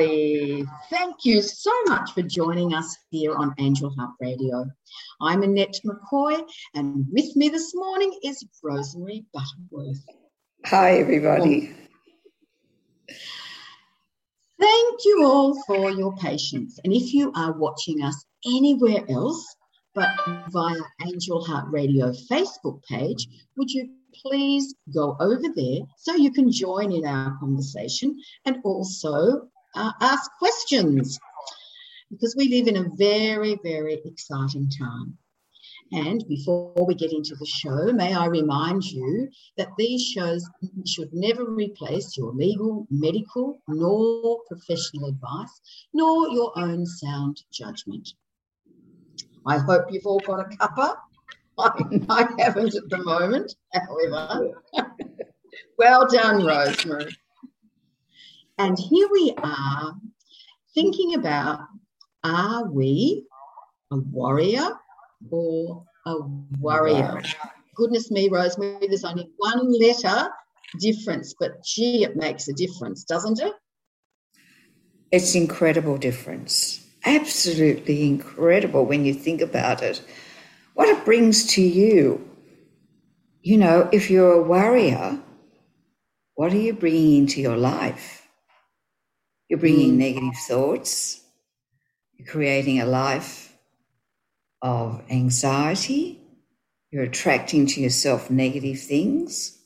everybody. Thank you so much for joining us here on Angel Heart Radio. I'm Annette McCoy, and with me this morning is Rosemary Butterworth. Hi, everybody. Thank you all for your patience. And if you are watching us anywhere else but via Angel Heart Radio Facebook page, would you please go over there so you can join in our conversation and also uh, ask questions because we live in a very, very exciting time. And before we get into the show, may I remind you that these shows should never replace your legal, medical, nor professional advice, nor your own sound judgment. I hope you've all got a cuppa. I, I haven't at the moment, however. well done, Rosemary. And here we are thinking about are we a warrior or a warrior? Goodness me, Rosemary, there's only one letter difference, but gee, it makes a difference, doesn't it? It's incredible difference absolutely incredible when you think about it. What it brings to you. You know, if you're a warrior, what are you bringing into your life? You're bringing mm. negative thoughts. You're creating a life of anxiety. You're attracting to yourself negative things.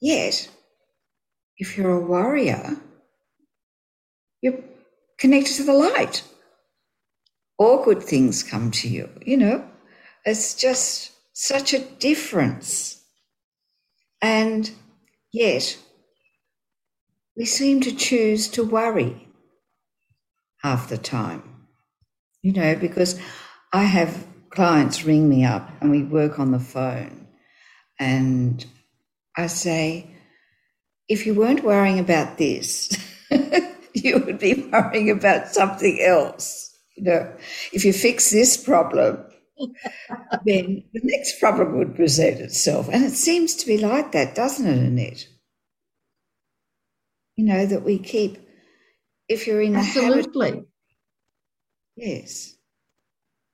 Yet, if you're a warrior, you're connected to the light. All good things come to you, you know. It's just such a difference. And yet, we seem to choose to worry half the time, you know, because I have clients ring me up and we work on the phone. And I say, if you weren't worrying about this, you would be worrying about something else. You know, if you fix this problem, then the next problem would present itself. And it seems to be like that, doesn't it, Annette? You know, that we keep, if you're in Absolutely. Habit, yes,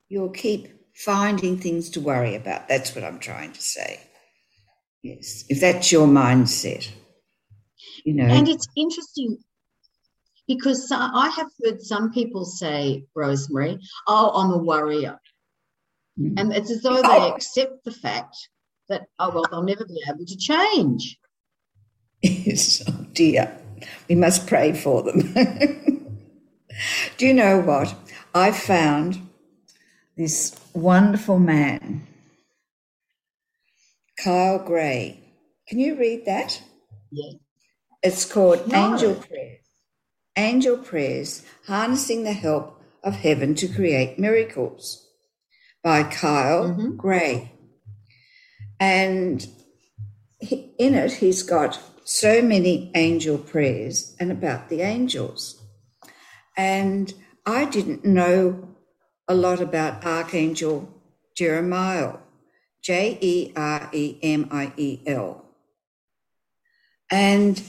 you'll keep finding things to worry about. That's what I'm trying to say. Yes, if that's your mindset. You know. And it's interesting because I have heard some people say, Rosemary, oh, I'm a worrier. Mm-hmm. And it's as though they oh. accept the fact that, oh, well, they'll never be able to change. Yes, oh dear. We must pray for them. Do you know what? I found this wonderful man, Kyle Gray. Can you read that? Yeah. It's called no. Angel Prayers. Angel Prayers Harnessing the Help of Heaven to Create Miracles by Kyle mm-hmm. Gray. And he, in it, he's got so many angel prayers and about the angels. And I didn't know a lot about Archangel Jeremiel, J E R E M I E L. And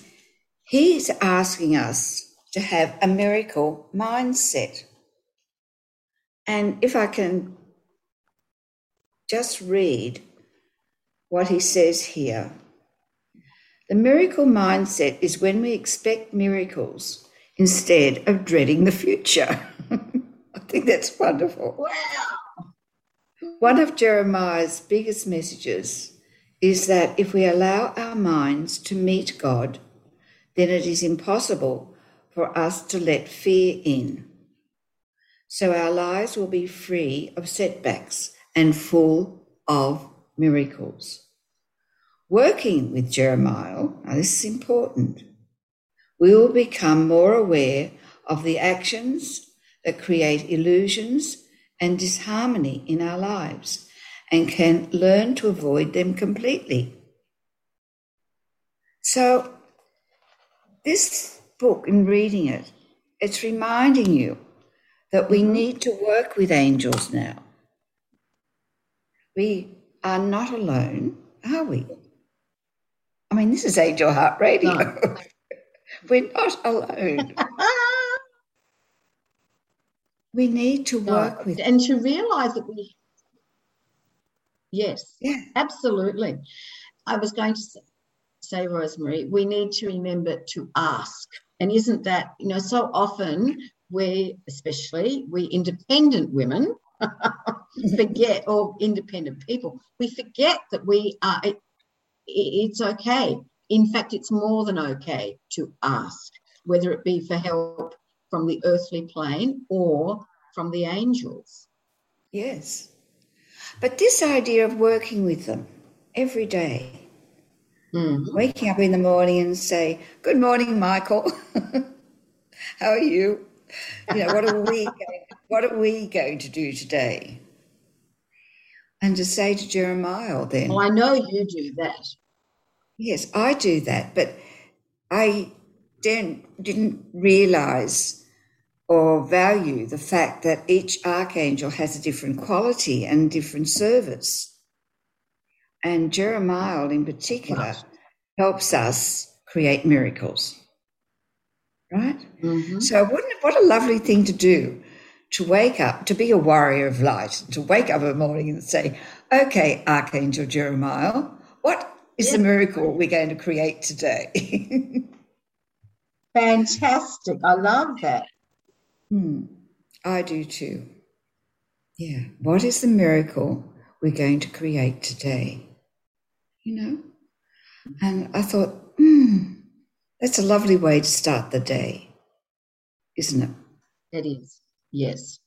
he's asking us to have a miracle mindset. And if I can just read what he says here the miracle mindset is when we expect miracles instead of dreading the future. I think that's wonderful. Wow. One of Jeremiel's biggest messages is that if we allow our minds to meet God, then it is impossible for us to let fear in. So our lives will be free of setbacks and full of miracles. Working with Jeremiel, now this is important, we will become more aware of the actions that create illusions and disharmony in our lives and can learn to avoid them completely. So, this book and reading it, it's reminding you that we need to work with angels now. We are not alone, are we? I mean, this is Angel Heart Radio. No. We're not alone. We need to work no. with and to realize that we Yes. Yeah. Absolutely. I was going to say, Rosemary, we need to remember to ask. And isn't that, you know, so often we, especially we independent women, forget, or independent people, we forget that we are, it's okay. In fact, it's more than okay to ask, whether it be for help from the earthly plane or from the angels. Yes. But this idea of working with them every day, mm-hmm. waking up in the morning and say, Good morning, Michael. How are you? You know, what are we going, what are we going to do today? And to say to Jeremiel then. Well, I know you do that. Yes, I do that, but I didn't, didn't realize or value the fact that each archangel has a different quality and different service. And Jeremiel, in particular, right. helps us create miracles. Right? Mm-hmm. So, what a lovely thing to do to wake up, to be a warrior of light, to wake up in the morning and say, okay, Archangel Jeremiel, what is the miracle we're going to create today? Fantastic. I love that. Hmm. I do too. Yeah. What is the miracle we're going to create today? You know? And I thought, hmm, that's a lovely way to start the day, isn't it? It is, yes.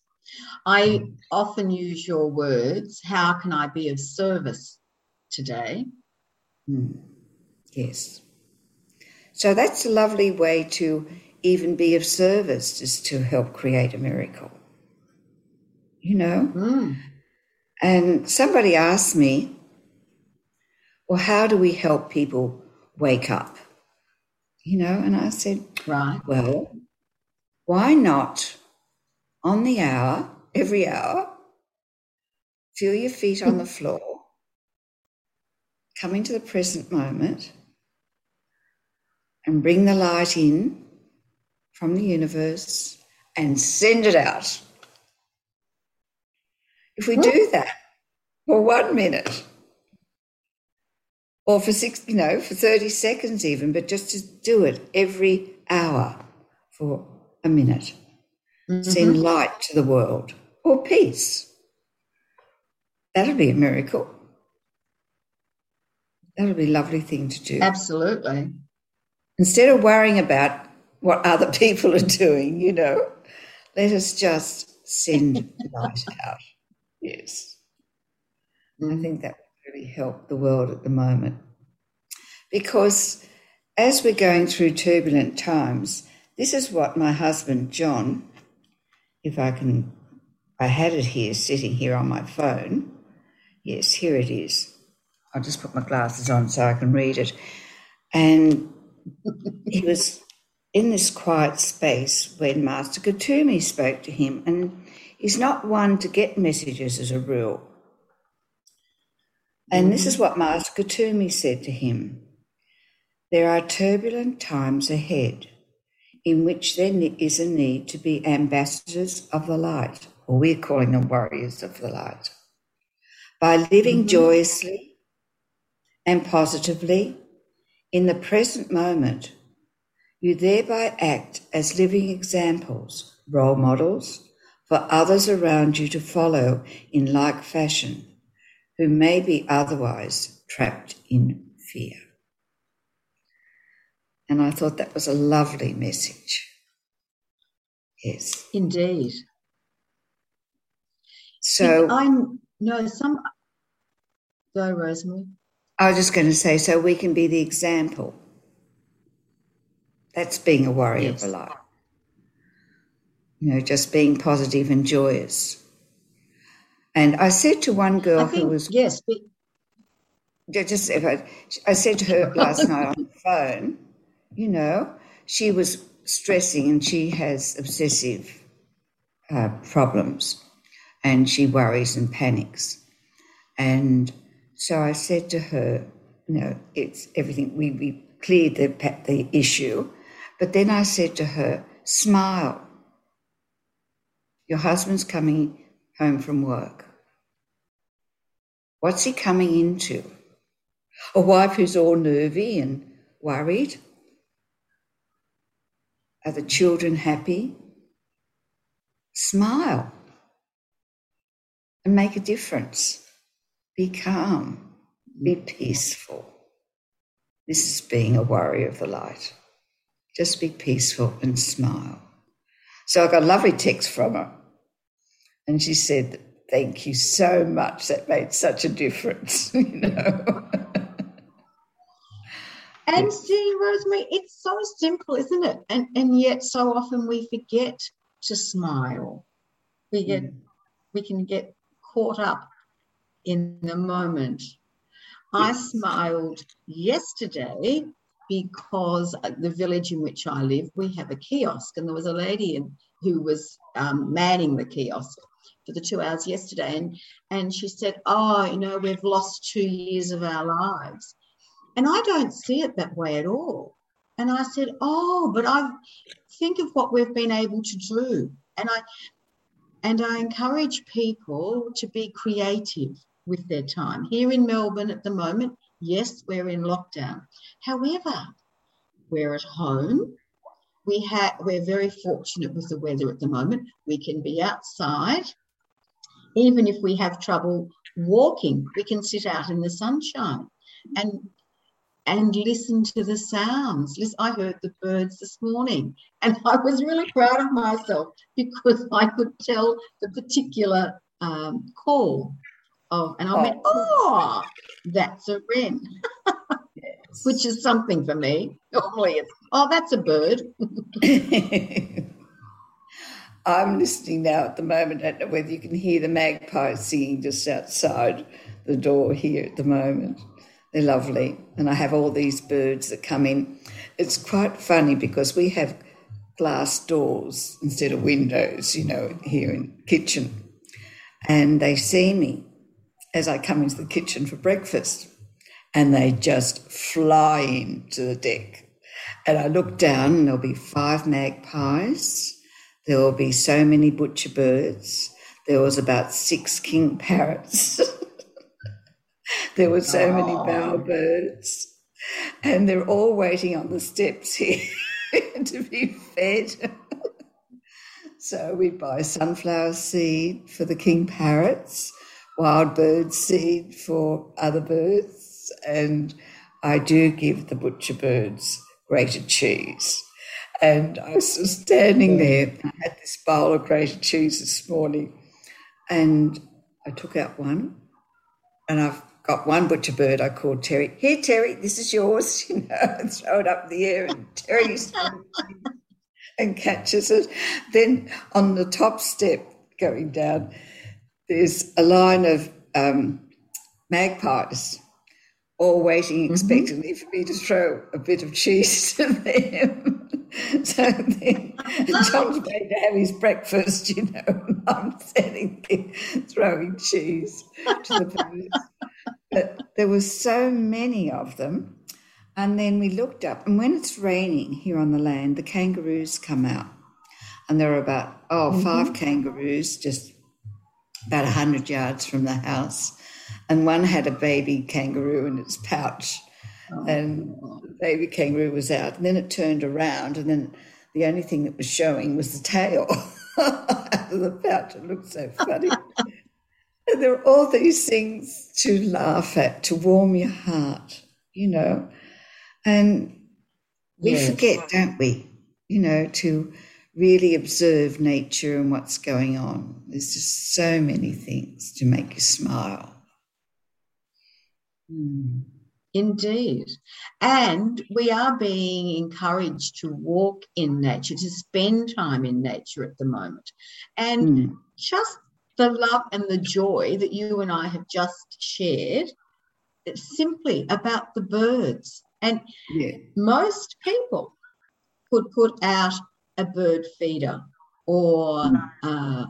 I often use your words, how can I be of service today? Mm. Yes. So that's a lovely way to even be of service is to help create a miracle. You know? Mm. And somebody asked me, well, how do we help people wake up? You know, and I said, right. Well, why not on the hour, every hour, feel your feet on the floor, come into the present moment, and bring the light in from the universe and send it out. If we do that for one minute, or for six, you know, for 30 seconds even, but just to do it every hour for a minute. Mm-hmm. Send light to the world or peace. That'll be a miracle. That'll be a lovely thing to do. Absolutely. Instead of worrying about what other people are doing, you know. Let us just send light out. Yes. I mm. think that would really help the world at the moment. Because as we're going through turbulent times, this is what my husband, John, if I can, I had it here sitting here on my phone. Yes, here it is. I'll just put my glasses on so I can read it. And he was in this quiet space when Master Kuthumi spoke to him, and he's not one to get messages as a rule. And this is what Master Kuthumi said to him There are turbulent times ahead in which there is a need to be ambassadors of the light, or we're calling them warriors of the light. By living mm-hmm. joyously and positively in the present moment, you thereby act as living examples, role models, for others around you to follow in like fashion, who may be otherwise trapped in fear. And I thought that was a lovely message. Yes. Indeed. So I'm no some go Rosemary. I was just going to say, so we can be the example that's being a warrior yes. of life. You know, just being positive and joyous. And I said to one girl think, who was yes, but... just if I, I said to her last night on the phone, you know, she was stressing and she has obsessive uh, problems, and she worries and panics, and so I said to her, you know, it's everything. We we cleared the the issue, but then I said to her, smile. Your husband's coming home from work. What's he coming into? A wife who's all nervy and worried? Are the children happy? Smile and make a difference. Be calm, be peaceful. This is being a warrior of the light. Just be peaceful and smile. So I got a lovely text from her. And she said, Thank you so much. That made such a difference, you know. And see, Rosemary, it's so simple, isn't it? And and yet so often we forget to smile. We get mm. we can get caught up in the moment. I smiled yesterday because the village in which I live, we have a kiosk, and there was a lady in, who was um, manning the kiosk for the two hours yesterday, and and she said, "Oh, you know, we've lost two years of our lives," and I don't see it that way at all. And I said, "Oh, but I think of what we've been able to do," and I and I encourage people to be creative with their time. Here in Melbourne at the moment, yes, we're in lockdown. However, we're at home. We have we're very fortunate with the weather at the moment. We can be outside. Even if we have trouble walking, we can sit out in the sunshine and and listen to the sounds. Listen, I heard the birds this morning and I was really proud of myself because I could tell the particular um, call of, and I went, oh, that's a wren, yes. which is something for me. Normally it's, oh, that's a bird. I'm listening now at the moment. I don't know whether you can hear the magpies singing just outside the door here at the moment. They're lovely. And I have all these birds that come in. It's quite funny because we have glass doors instead of windows, you know, here in kitchen. And they see me as I come into the kitchen for breakfast and they just fly into the deck. And I look down and there'll be five magpies. There will be so many butcher birds. There was about six king parrots. there were so oh. many bowerbirds. And they're all waiting on the steps here to be fed. so we'd buy sunflower seed for the king parrots wild bird seed for other birds, and I do give the butcher birds grated cheese. And I was standing there, I had this bowl of grated cheese this morning, and I took out one, and I've got one butcher bird I called Terry. Here, Terry, this is yours, you know, and throw it up in the air, and Terry and catches it. Then on the top step going down, there's a line of um, magpies all waiting mm-hmm. expectantly mm-hmm. for me to throw a bit of cheese to them. so then John's going to have his breakfast, you know, and I'm standing there throwing cheese to the birds. but there were so many of them. And then we looked up, and when it's raining here on the land, the kangaroos come out. And there are about, oh, mm-hmm. five kangaroos just about 100 yards from the house. And one had a baby kangaroo in its pouch. Oh. And the baby kangaroo was out. And then it turned around, and then the only thing that was showing was the tail out of the pouch. It looked so funny. and there are all these things to laugh at, to warm your heart, you know. And we yes. forget, don't we? You know, to really observe nature and what's going on. There's just so many things to make you smile. Mm. Indeed. And we are being encouraged to walk in nature, to spend time in nature at the moment. And mm. just the love and the joy that you and I have just shared, it's simply about the birds. And yeah. most people could put out a bird feeder or uh,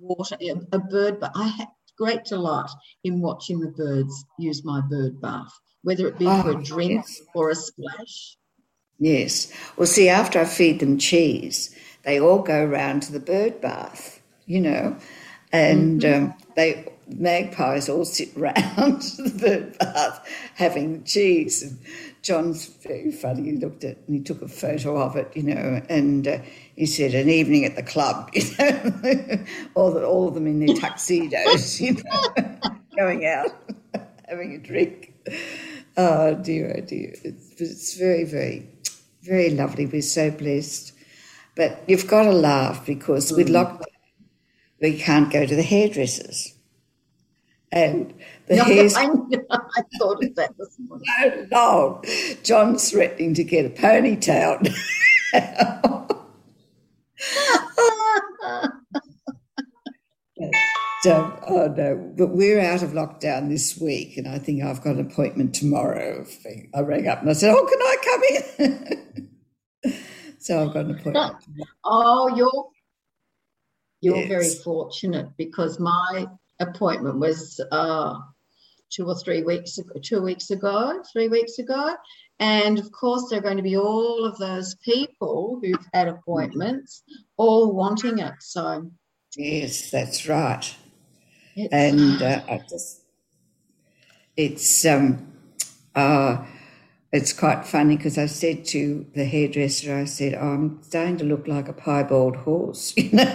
water, a bird, but I had great delight in watching the birds use my bird bath, whether it be oh, for a drink yes. or a splash. Yes. Well, see, after I feed them cheese, they all go round to the bird bath you know, and mm-hmm. um, they magpies all sit round the bird bath having cheese. And John's very funny. He looked at and he took a photo of it, you know, and uh, he said, "An evening at the club," you know, all, the, all of them in their tuxedos, you know, going out having a drink. Oh dear, oh dear. It's, it's very, very, very lovely. We're so blessed. But you've got to laugh because mm. with lockdown, we can't go to the hairdressers. And the no, hair. I, I, thought of that this morning. So long. John's threatening to get a ponytail. So, oh no, but we're out of lockdown this week, and I think I've got an appointment tomorrow. I rang up and I said, "Oh, can I come in?" so I've got an appointment. Oh, you're you're yes. very fortunate because my appointment was uh, two or three weeks ago, two weeks ago, three weeks ago, and of course there are going to be all of those people who've had appointments, all wanting it. So. Yes, that's right. It's, and uh, I just, it's um, uh, it's quite funny because I said to the hairdresser, I said, oh, I'm starting to look like a piebald horse, you know.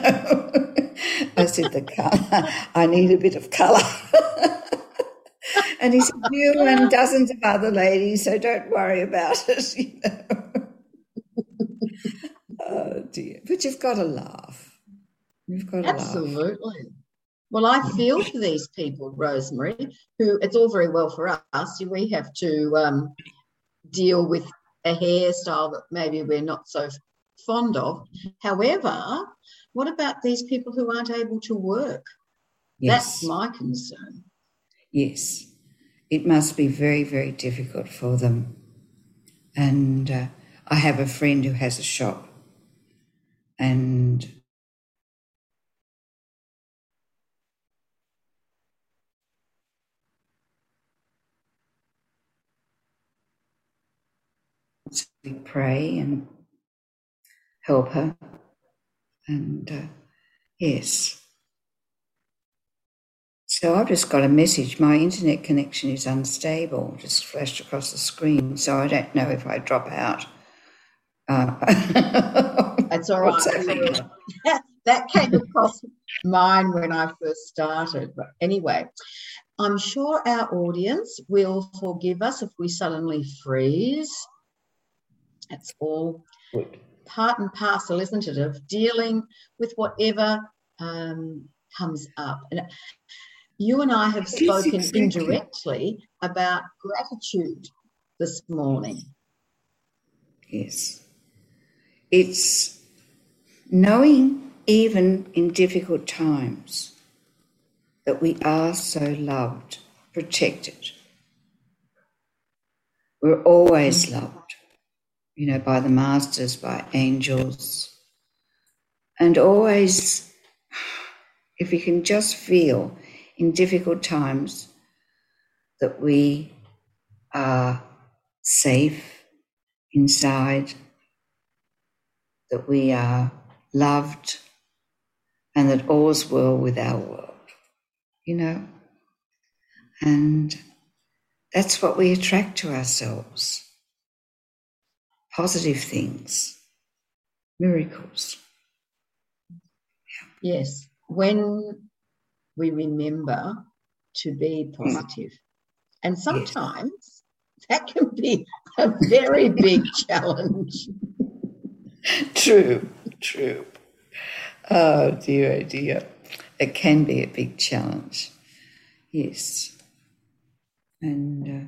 I said, the colour, I need a bit of colour. and he said, you and dozens of other ladies, so don't worry about it, you know. oh dear. But you've got to laugh. You've got to Absolutely. Laugh. Well, I feel for these people, Rosemary, who it's all very well for us. We have to um, deal with a hairstyle that maybe we're not so fond of. However, what about these people who aren't able to work? Yes. That's my concern. Yes. It must be very, very difficult for them. And uh, I have a friend who has a shop, and we pray and help her. And uh, yes. So I've just got a message. My internet connection is unstable, just flashed across the screen. So I don't know if I drop out. Uh, That's all right. that came across mine when I first started. But anyway, I'm sure our audience will forgive us if we suddenly freeze it's all Good. part and parcel, isn't it, of dealing with whatever um, comes up. And you and I have spoken exactly. indirectly about gratitude this morning. Yes. It's knowing, even in difficult times, that we are so loved, protected. We're always mm-hmm. loved you know, by the masters, by angels. And always, if we can just feel in difficult times that we are safe inside, that we are loved, and that all's well with our world, you know? And that's what we attract to ourselves positive things, miracles. Yes, when we remember to be positive. And sometimes yes. that can be a very big challenge. True, true. Oh dear, oh dear. It can be a big challenge. Yes. And uh,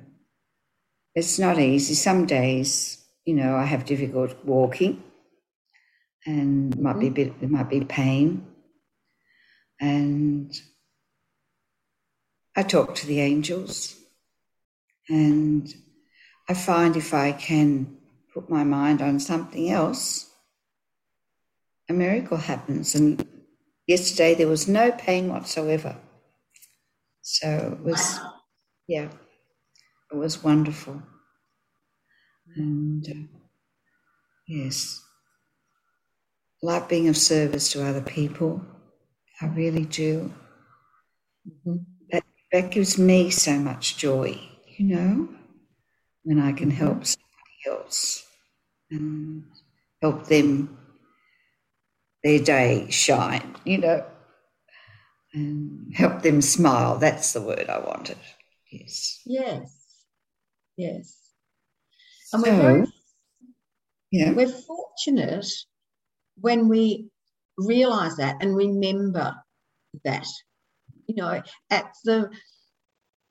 it's not easy. Some days you know, I have difficult walking and might be a mm-hmm. bit, there might be pain. And I talk to the angels and I find if I can put my mind on something else, a miracle happens. And yesterday there was no pain whatsoever. So it was, yeah, it was wonderful. And uh, yes, like being of service to other people, I really do. Mm-hmm. That, that gives me so much joy, you know, when I can help Mm-hmm. somebody else and help them their day shine, you know, and help them smile. That's the word I wanted. Yes. Yes. Yes. And we're very yeah. we're fortunate when we realize that and remember that you know at the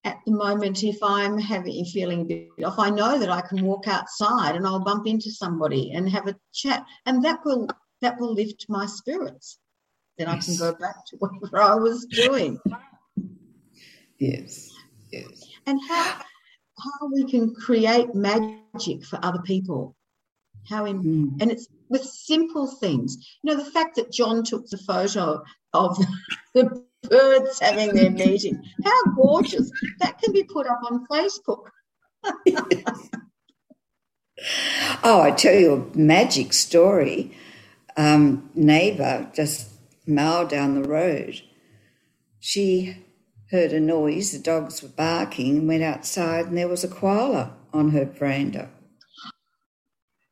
at the moment if i'm having feeling a bit off i know that i can walk outside and i'll bump into somebody and have a chat and that will that will lift my spirits then i can go back to whatever i was doing Yes. Yes. and how how we can create magic for other people how in, Mm. and it's with simple things you know the fact that john took the photo of the birds having their meeting how gorgeous that can be put up on facebook Oh, I tell you a magic story. Um, neighbour just mile down the road. She heard a noise. The dogs were barking and went outside, and there was a koala on her veranda.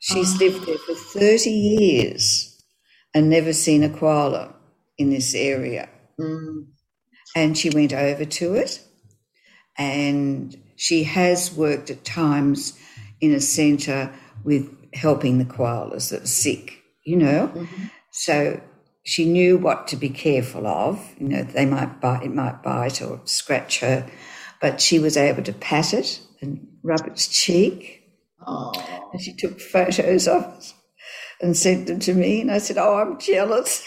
She's Oh. lived there for 30 years and never seen a koala in this area. Mm, and she went over to it and she has worked at times in a centre with helping the koalas that are sick you know mhm. so she knew what to be careful of you know they might bite it might bite or scratch her but she was able to pat it and rub its cheek oh and she took photos of it and sent them to me. And I said, Oh, I'm jealous.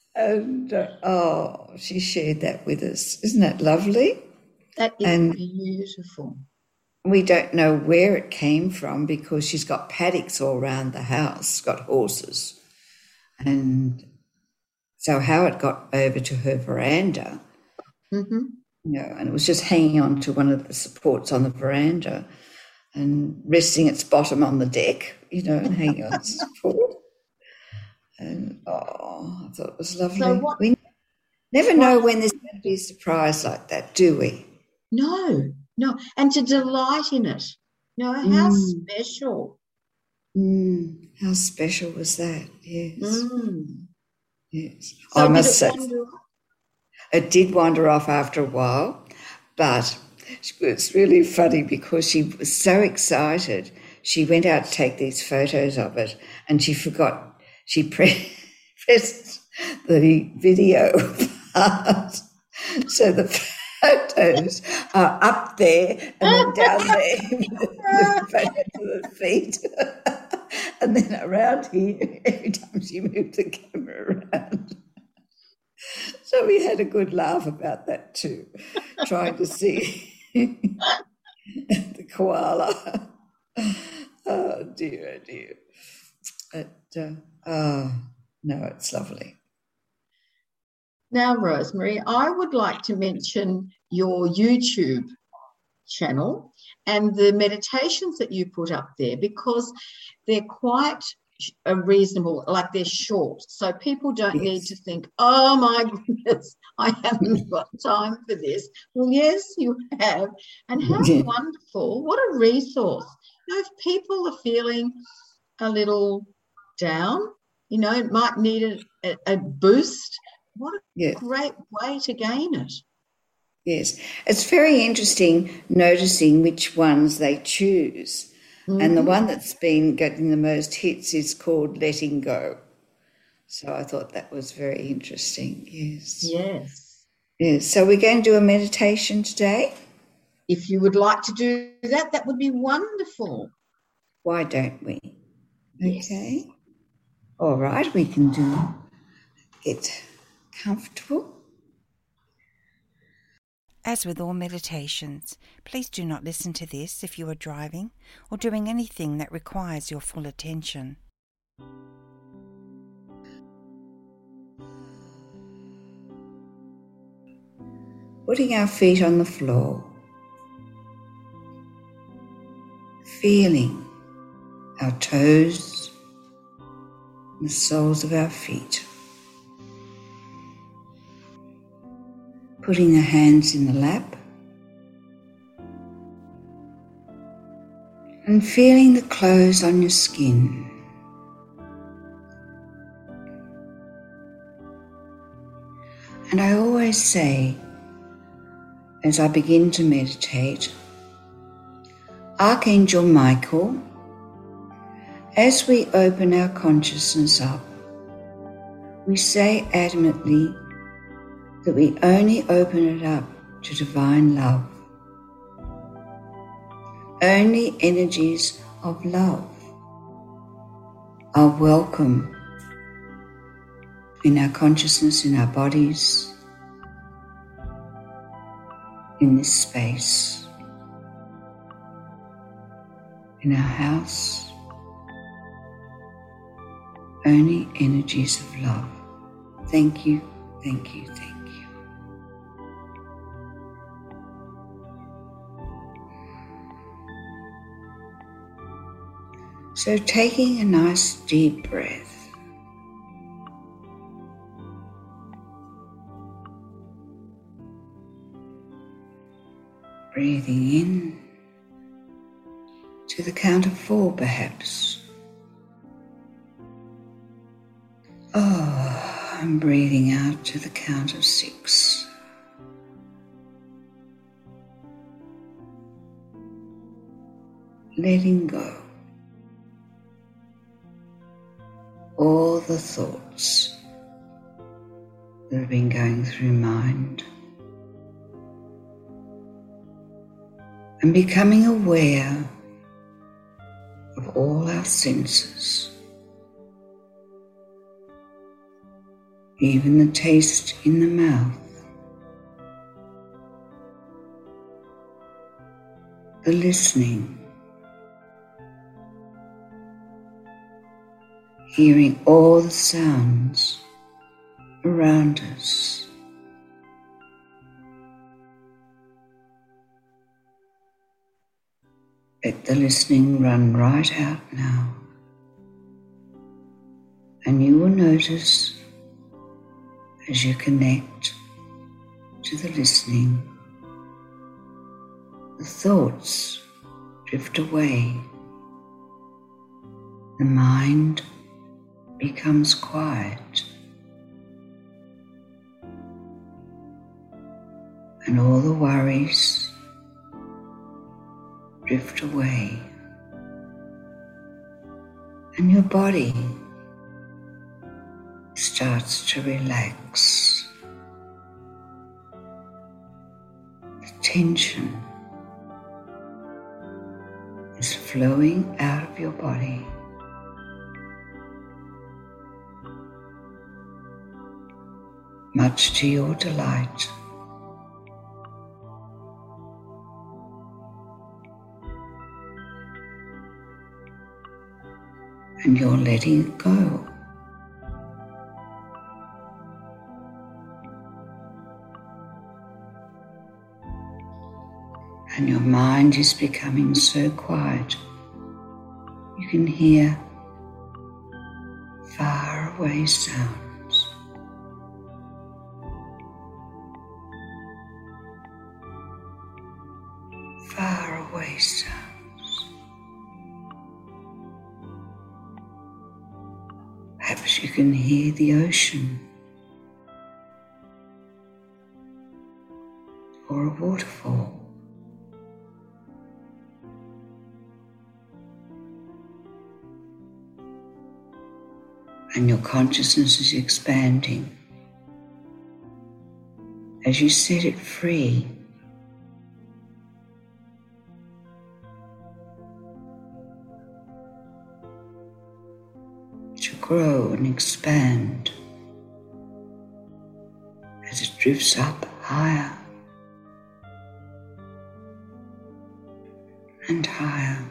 and uh, oh, she shared that with us. Isn't that lovely? that is and- beautiful We don't know where it came from because she's got paddocks all around the house, got horses. And so, how it got over to her veranda, hmm you know, and it was just hanging on to one of the supports on the veranda and resting its bottom on the deck, you know, and hanging on the support. And oh, I thought it was lovely. So what- we never know when there's going to be a surprise like that, do we? no no and to delight in it No, how Mm. special Mm, how special was that? Yes, Mm. yes. So I must it say, it did wander off after a while, but it was really funny because she was so excited. She went out to take these photos of it and she forgot, she pre- pressed the video part. So the photos are up there and then down there the the feet. and then around here, every time she moved the camera around. So we had a good laugh about that too, trying to see the koala. Oh dear, oh dear. But, uh, oh, no, it's lovely. Now, Rosemary, I would like to mention your YouTube channel and the meditations that you put up there because they're quite uh, reasonable, like they're short. So people don't need to think, oh my goodness, I haven't got time for this. Well, yes, you have. And how Yeah. wonderful. What a resource. You know, if people are feeling a little down, you know, it might need a, a, boost. What a Yes, great way to gain it. Yes. It's very interesting noticing which ones they choose. And the Mhm. one that's been getting the most hits is called Letting Go. So I thought that was very interesting. Yes. Yes. Yes. So we're going to do a meditation today. If you would like to do that, that would be wonderful. Why don't we? Yes. Okay. All right, we can do get comfortable. As with all meditations, please do not listen to this if you are driving or doing anything that requires your full attention. Putting our feet on the floor. Feeling our toes, and the soles of our feet. Putting the hands in the lap and feeling the clothes on your skin. And I always say, as I begin to meditate, Archangel Michael, as we open our consciousness up, we say adamantly that we only open it up to divine love. Only energies of love are welcome in our consciousness, in our bodies, in this space, in our house. Only energies of love. Thank you, thank you, thank you. So, taking a nice deep breath. Breathing in to the count of four, perhaps. Oh, I'm breathing out to the count of six. Letting go. The thoughts that have been going through mind. And becoming aware of all our senses, even the taste in the mouth, the listening hearing all the sounds around us. Let the listening run right out now. And you will notice as you connect to the listening, the thoughts drift away. The mind becomes quiet. And all the worries drift away. And your body starts to relax. The tension is flowing out of your body. Much to your delight. And you're letting it go. And your mind is becoming so quiet, you can hear far away sounds. Can hear the ocean or a waterfall. And your consciousness is expanding as you set it free grow and expand as it drifts up higher and higher.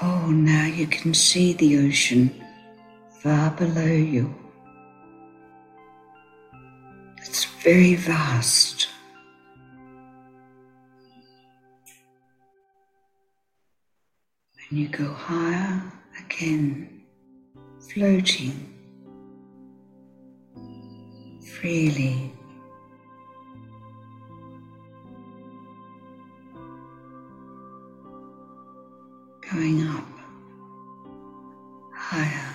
Oh, now you can see the ocean far below you. Very vast. And you go higher again, floating freely. Going up higher.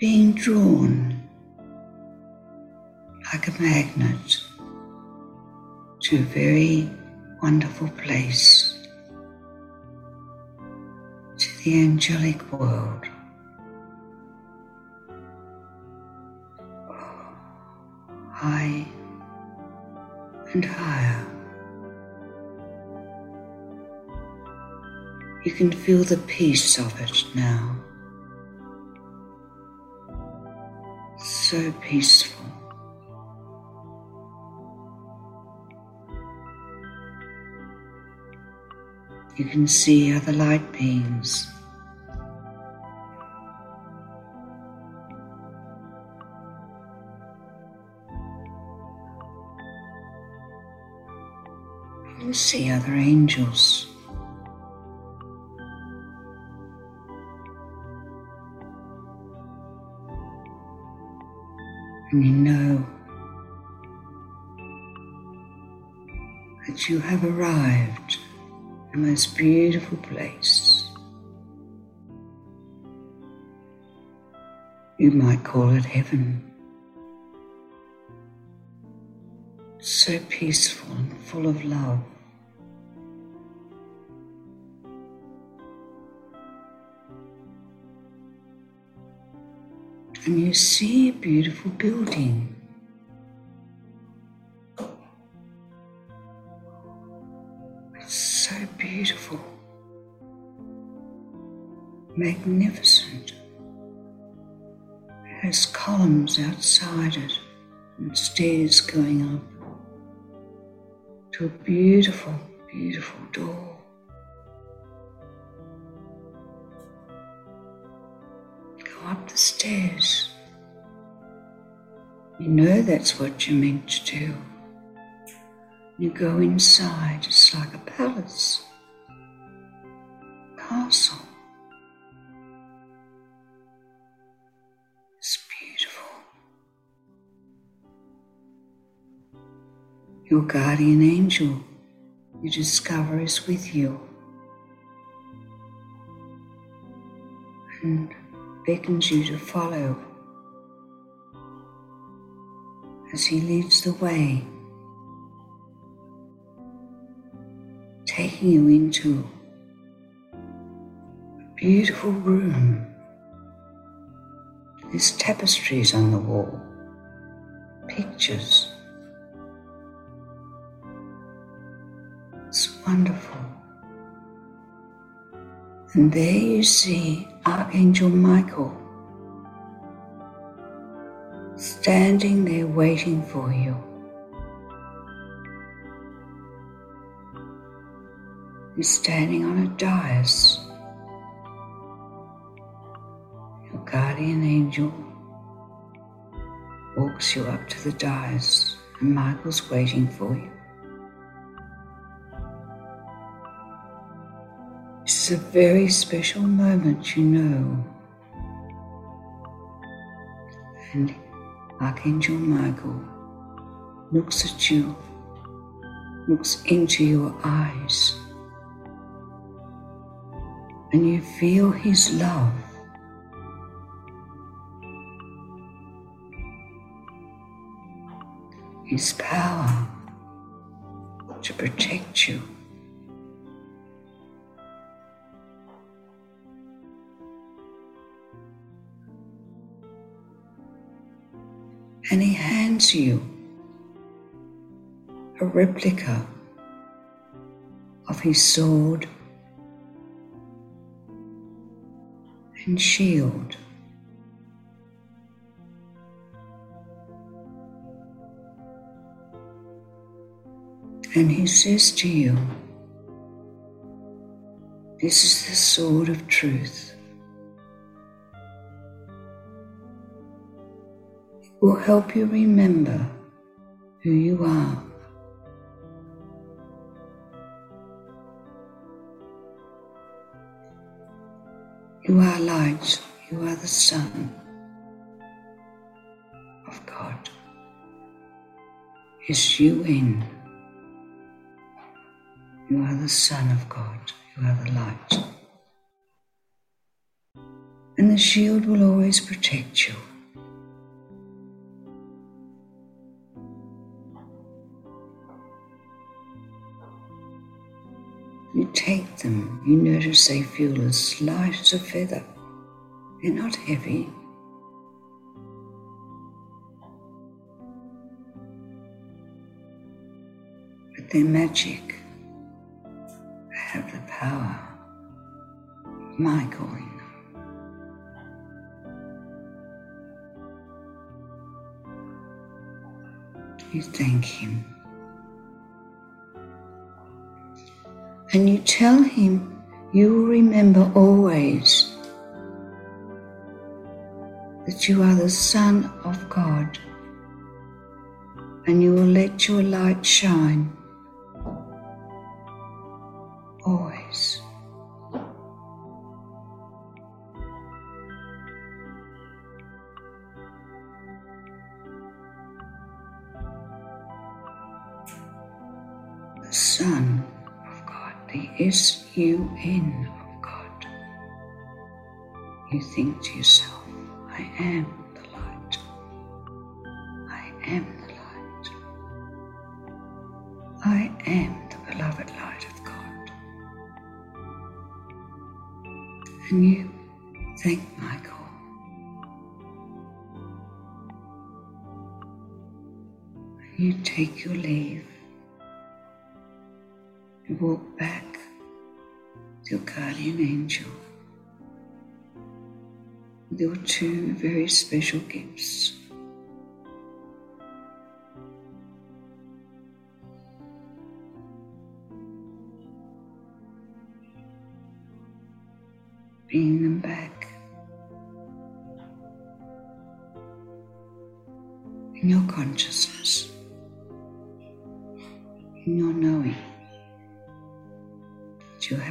Being drawn like a magnet to a very wonderful place, to the angelic world. High and higher. You can feel the peace of it now. So peaceful. You can see other light beings. You see other angels. And you know that you have arrived the most beautiful place. You might call it heaven. So peaceful and full of love. And you see a beautiful building. It's so beautiful, magnificent. It has columns outside it and stairs going up to a beautiful, beautiful door. Go up the stairs. You know that's what you're meant to do. You go inside, it's like a palace, castle. It's beautiful. Your guardian angel, you discover, is with you and beckons you to follow as he leads the way. taking you into a beautiful room. There's tapestries on the wall, pictures. It's wonderful. And there you see Archangel Michael standing there waiting for you. You're standing on a dais. Your guardian angel walks you up to the dais, and Michael's waiting for you. Is a very special moment, you know. And Archangel Michael looks at you, looks into your eyes and you feel His love. His power to protect you. And he hands you a replica of his sword and shield. And he says to you, This is the sword of truth. will help you remember who you are. You are light, you are the Son of God. Is you in. You are the Son of God, you are the light. And the shield will always protect you. You notice they feel as light as a feather. They're not heavy. But they're magic. They have the power of Michael. You thank him. and you tell him you will remember always that you are the Son of God and you will let your light shine always. The Son of God, the S U N of God. You think to yourself, I am the light. I am the light. I am the beloved light of God. And you thank Michael. You take your leave You walk back guardian angel. With your two very special gifts. Bring them back. In your consciousness,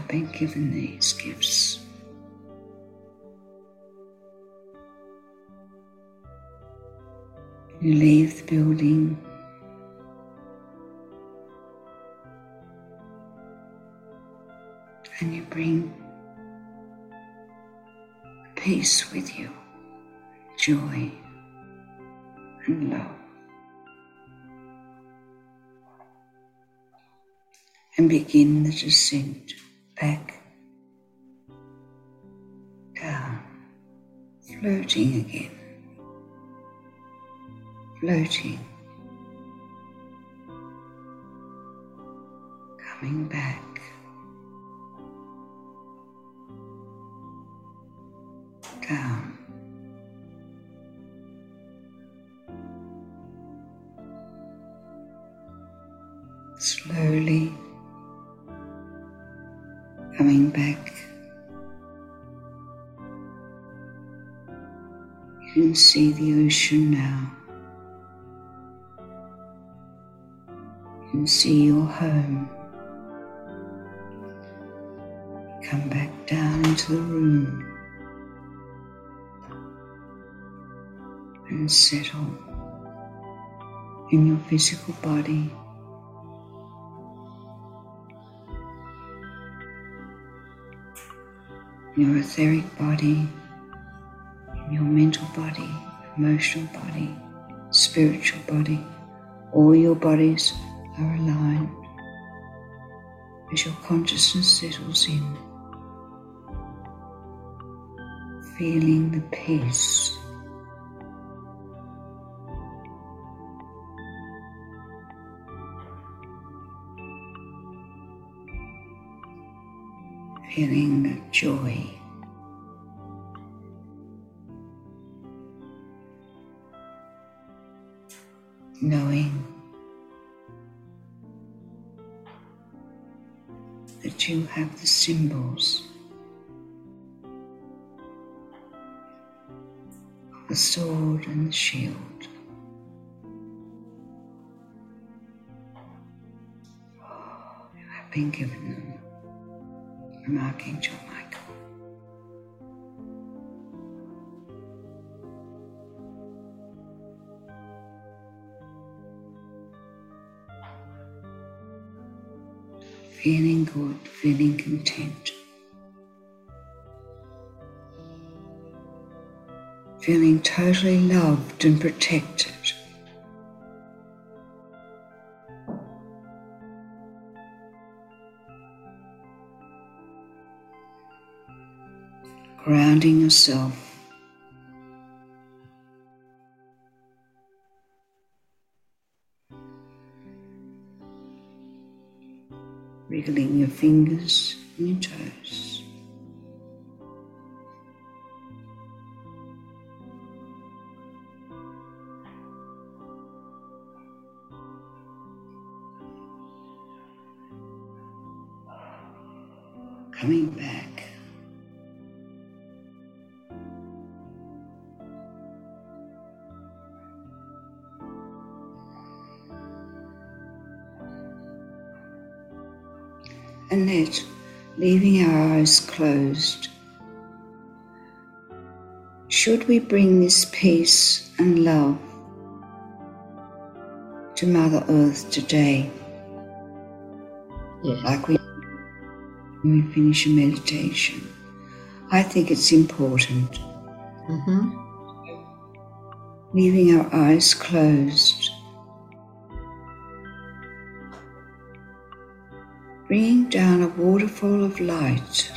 been given these gifts. You leave the building. And you bring peace with you, joy and love. And begin the descent back, down, floating again, floating, coming back. Now. You can see your home. Come back down into the room and settle in your physical body. your etheric body, your mental body, emotional body, spiritual body. All your bodies are aligned as your consciousness settles in, feeling the peace. feeling the joy. You have the symbols of the sword and the shield. You have been given them from Archangel Michael. Feeling good, feeling content. Feeling totally loved and protected. Grounding yourself wriggling your fingers and your toes. Annette, leaving our eyes closed. Should we bring this peace and love to Mother Earth today? Yes. Like we when we finish a meditation. I think it's important. Mm-hmm. Leaving our eyes closed. Down a waterfall of light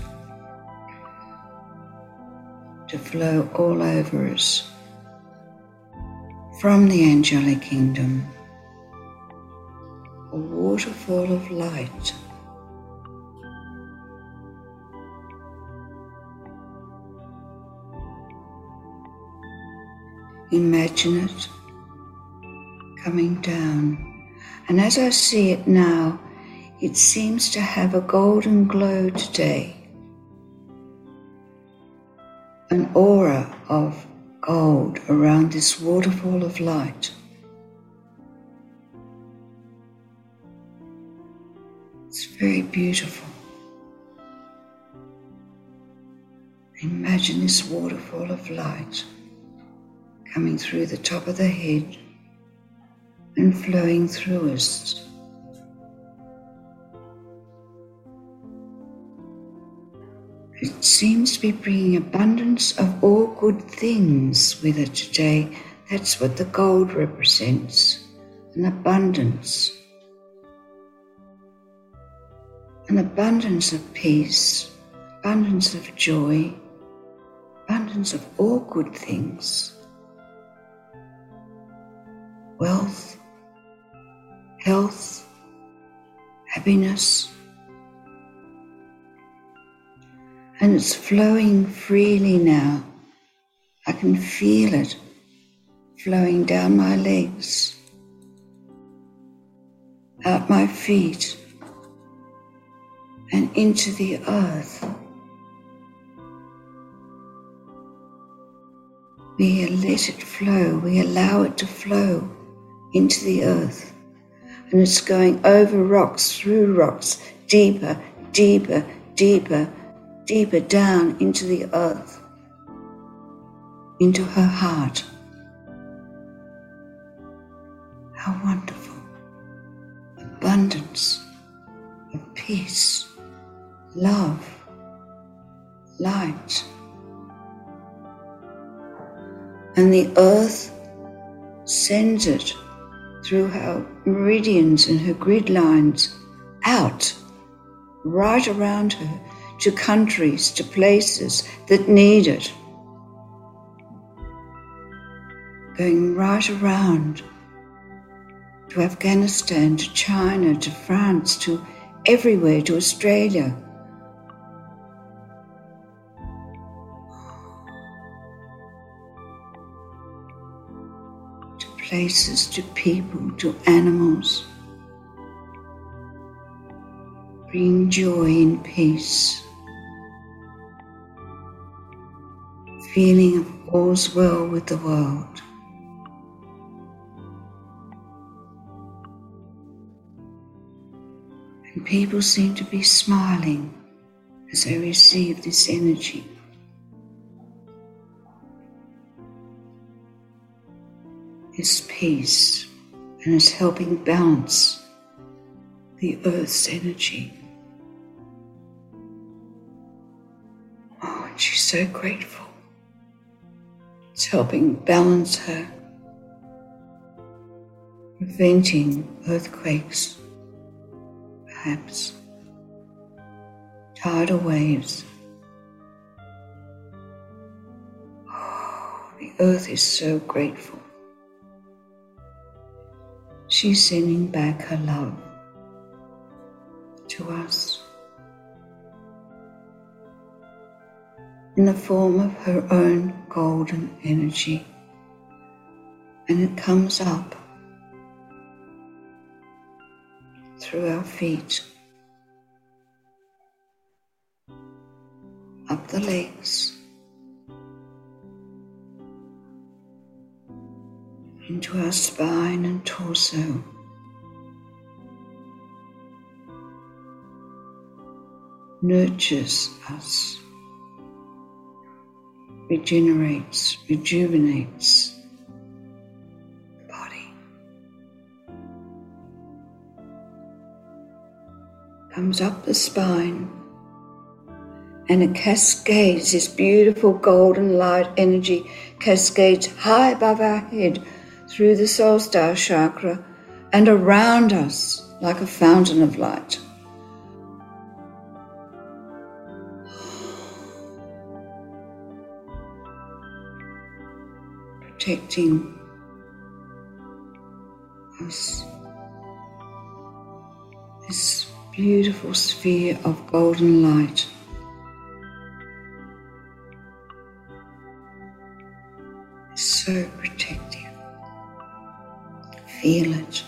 to flow all over us from the angelic kingdom. A waterfall of light. Imagine it coming down, and as I see it now, it seems to have a golden glow today, an aura of gold around this waterfall of light. It's very beautiful. Imagine this waterfall of light coming through the top of the head and flowing through us It seems to be bringing abundance of all good things with it today. That's what the gold represents an abundance. An abundance of peace, abundance of joy, abundance of all good things. Wealth, health, happiness, and it's flowing freely now. I can feel it flowing down my legs, out my feet, and into the earth. We let it flow, we allow it to flow into the earth. And it's going over rocks, through rocks, deeper, deeper, deeper deeper down into the earth, into her heart. How wonderful! Abundance of peace, love, light. And the earth sends it through her meridians and her grid lines out, right around her to countries, to places that need it. Going right around to Afghanistan, to China, to France, to everywhere, to Australia. To places, to people, to animals. Bring joy and peace. feeling of all's well with the world. And people seem to be smiling as they receive this energy. It's peace and it's helping balance the earth's energy. Oh, and she's so grateful. It's helping balance her, preventing earthquakes, perhaps tidal waves. Oh, the earth is so grateful. She's sending back her love to us in the form of her own golden energy. And it comes up through our feet, up the legs, into our spine and torso. Nurtures us, regenerates, rejuvenates the body. Comes up the spine and it cascades this beautiful golden light energy cascades high above our head through the soul star chakra and around us like a fountain of light. Protecting us. This beautiful sphere of golden light. Is So protective. Feel it.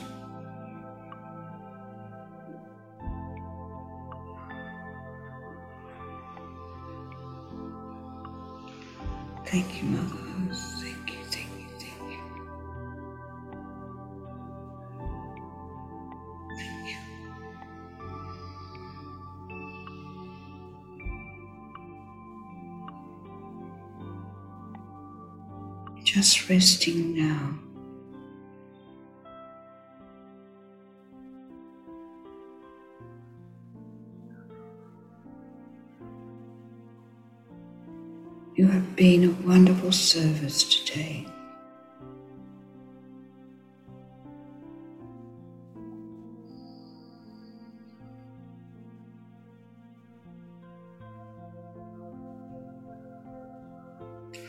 Service today.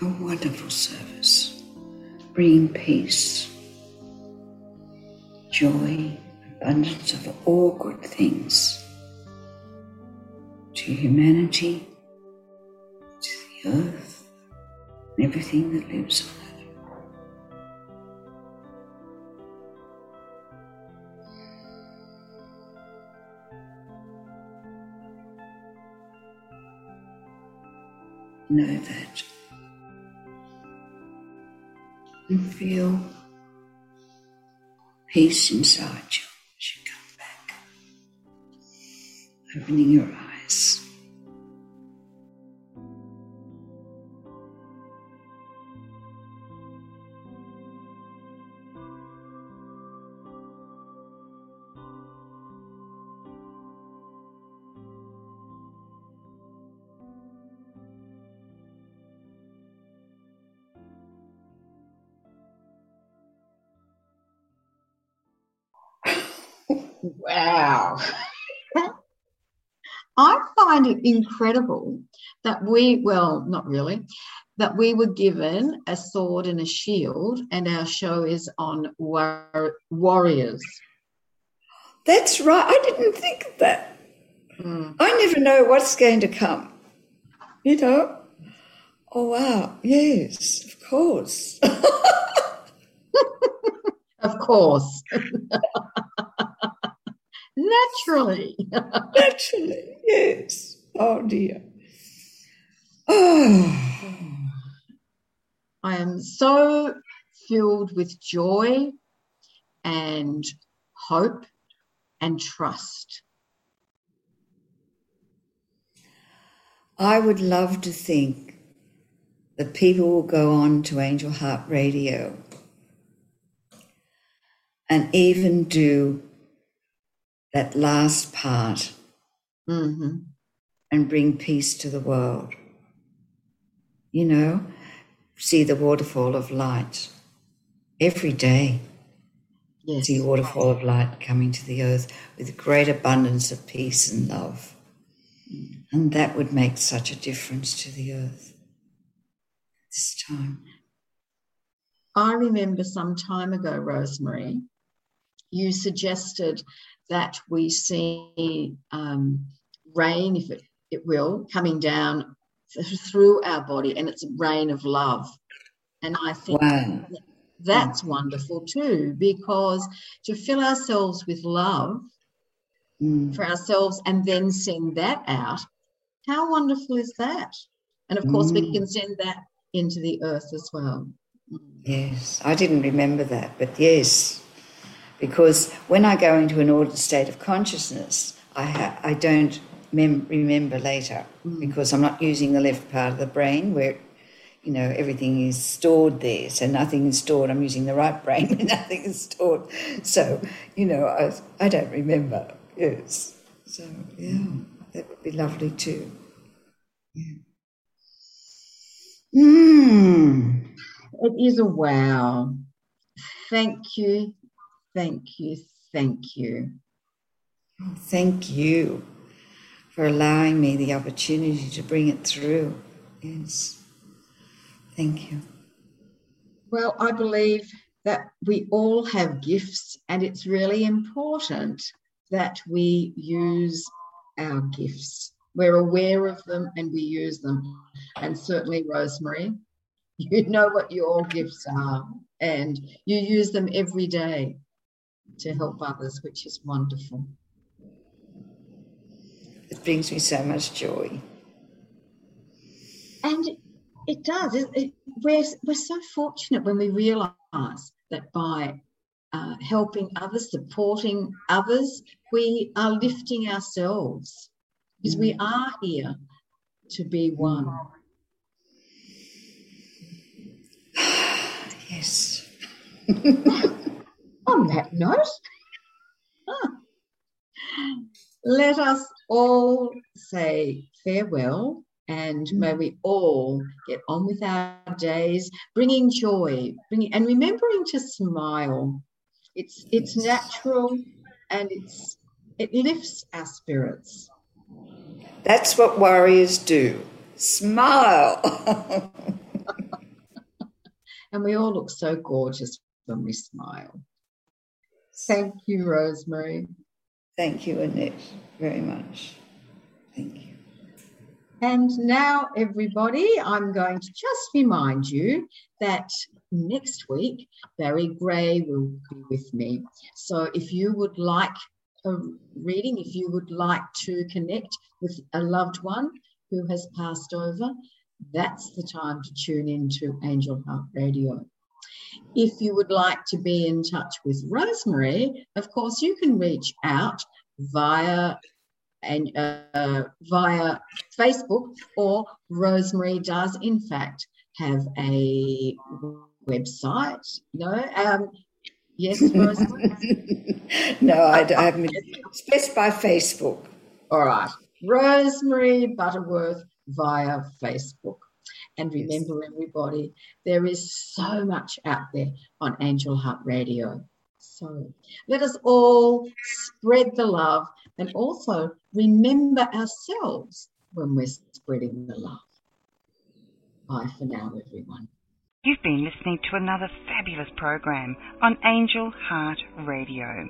A wonderful service, bringing peace, joy, abundance of all good things to humanity to the earth everything that lives on it. Know that and feel peace inside you as you come back, opening your eyes. Incredible that we, well, not really, that we were given a sword and a shield, and our show is on war- warriors. That's right. I didn't think of that. Mm. I never know what's going to come. You know? Oh, wow. Yes, of course. Of course. Naturally. Naturally, yes. Oh, dear. Oh, I am so filled with joy and hope and trust. I would love to think that people will go on to Angel Heart Radio and even do that last part hmm and bring peace to the world. you know, see the waterfall of light every day. Yes. See a waterfall of light coming to the earth with great abundance of peace and love. And that would make such a difference to the earth this time. I remember some time ago, Rosemary, you suggested that we see um, rain, if it, it will, coming down through our body, and it's a rain of love. And I think Wow. that's wonderful too, because to fill ourselves with love Mm. for ourselves and then send that out, how wonderful is that? And of course, we Mm. can send that into the earth as well. Yes, I didn't remember that, but yes, because when I go into an ordered state of consciousness, I ha- I don't mem- remember later because I'm not using the left part of the brain where you know everything is stored there. So nothing is stored. I'm using the right brain where nothing is stored. So you know I I don't remember. Yes, so yeah, that would be lovely too. Yeah. Mm. It is a wow. Thank you, thank you, thank you. Thank you for allowing me the opportunity to bring it through. Yes. Thank you. Well, I believe that we all have gifts, and it's really important that we use our gifts. We're aware of them and we use them. And certainly, Rosemary, you know what your gifts are, and you use them every day to help others, which is wonderful. Brings me so much joy. And it does. It, it, we're, we're so fortunate when we realise that by uh, helping others, supporting others, we are lifting ourselves because we are here to be one. Yes. On that note, ah, let us all say farewell and may we all get on with our days, bringing joy, bringing and remembering to smile. It's it's natural and it's it lifts our spirits. That's what warriors do. Smile. And we all look so gorgeous when we smile. Thank you, Rosemary. Thank you, Annette, very much. Thank you. And now, everybody, I'm going to just remind you that next week, Barry Gray will be with me. So if you would like a reading, if you would like to connect with a loved one who has passed over, that's the time to tune into Angel Heart Radio. If you would like to be in touch with Rosemary, of course, you can reach out via and uh, via Facebook, or Rosemary does in fact have a website. No, um, yes, Rosemary. no, I, I haven't. It's best by Facebook. All right, Rosemary Butterworth via Facebook. And remember, everybody, there is so much out there on Angel Heart Radio. So let us all spread the love and also remember ourselves when we're spreading the love. Bye for now, everyone. You've been listening to another fabulous program on Angel Heart Radio.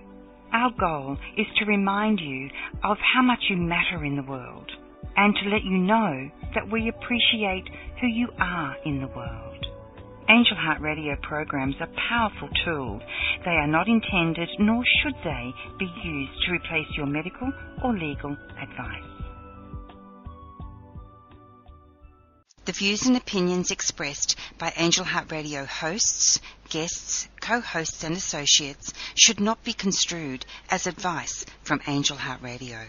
Our goal is to remind you of how much you matter in the world and to let you know that we appreciate who you are in the world. Angel Heart Radio programs are powerful tools. They are not intended, nor should they, be used to replace your medical or legal advice. The views and opinions expressed by Angel Heart Radio hosts, guests, co-hosts and associates should not be construed as advice from Angel Heart Radio.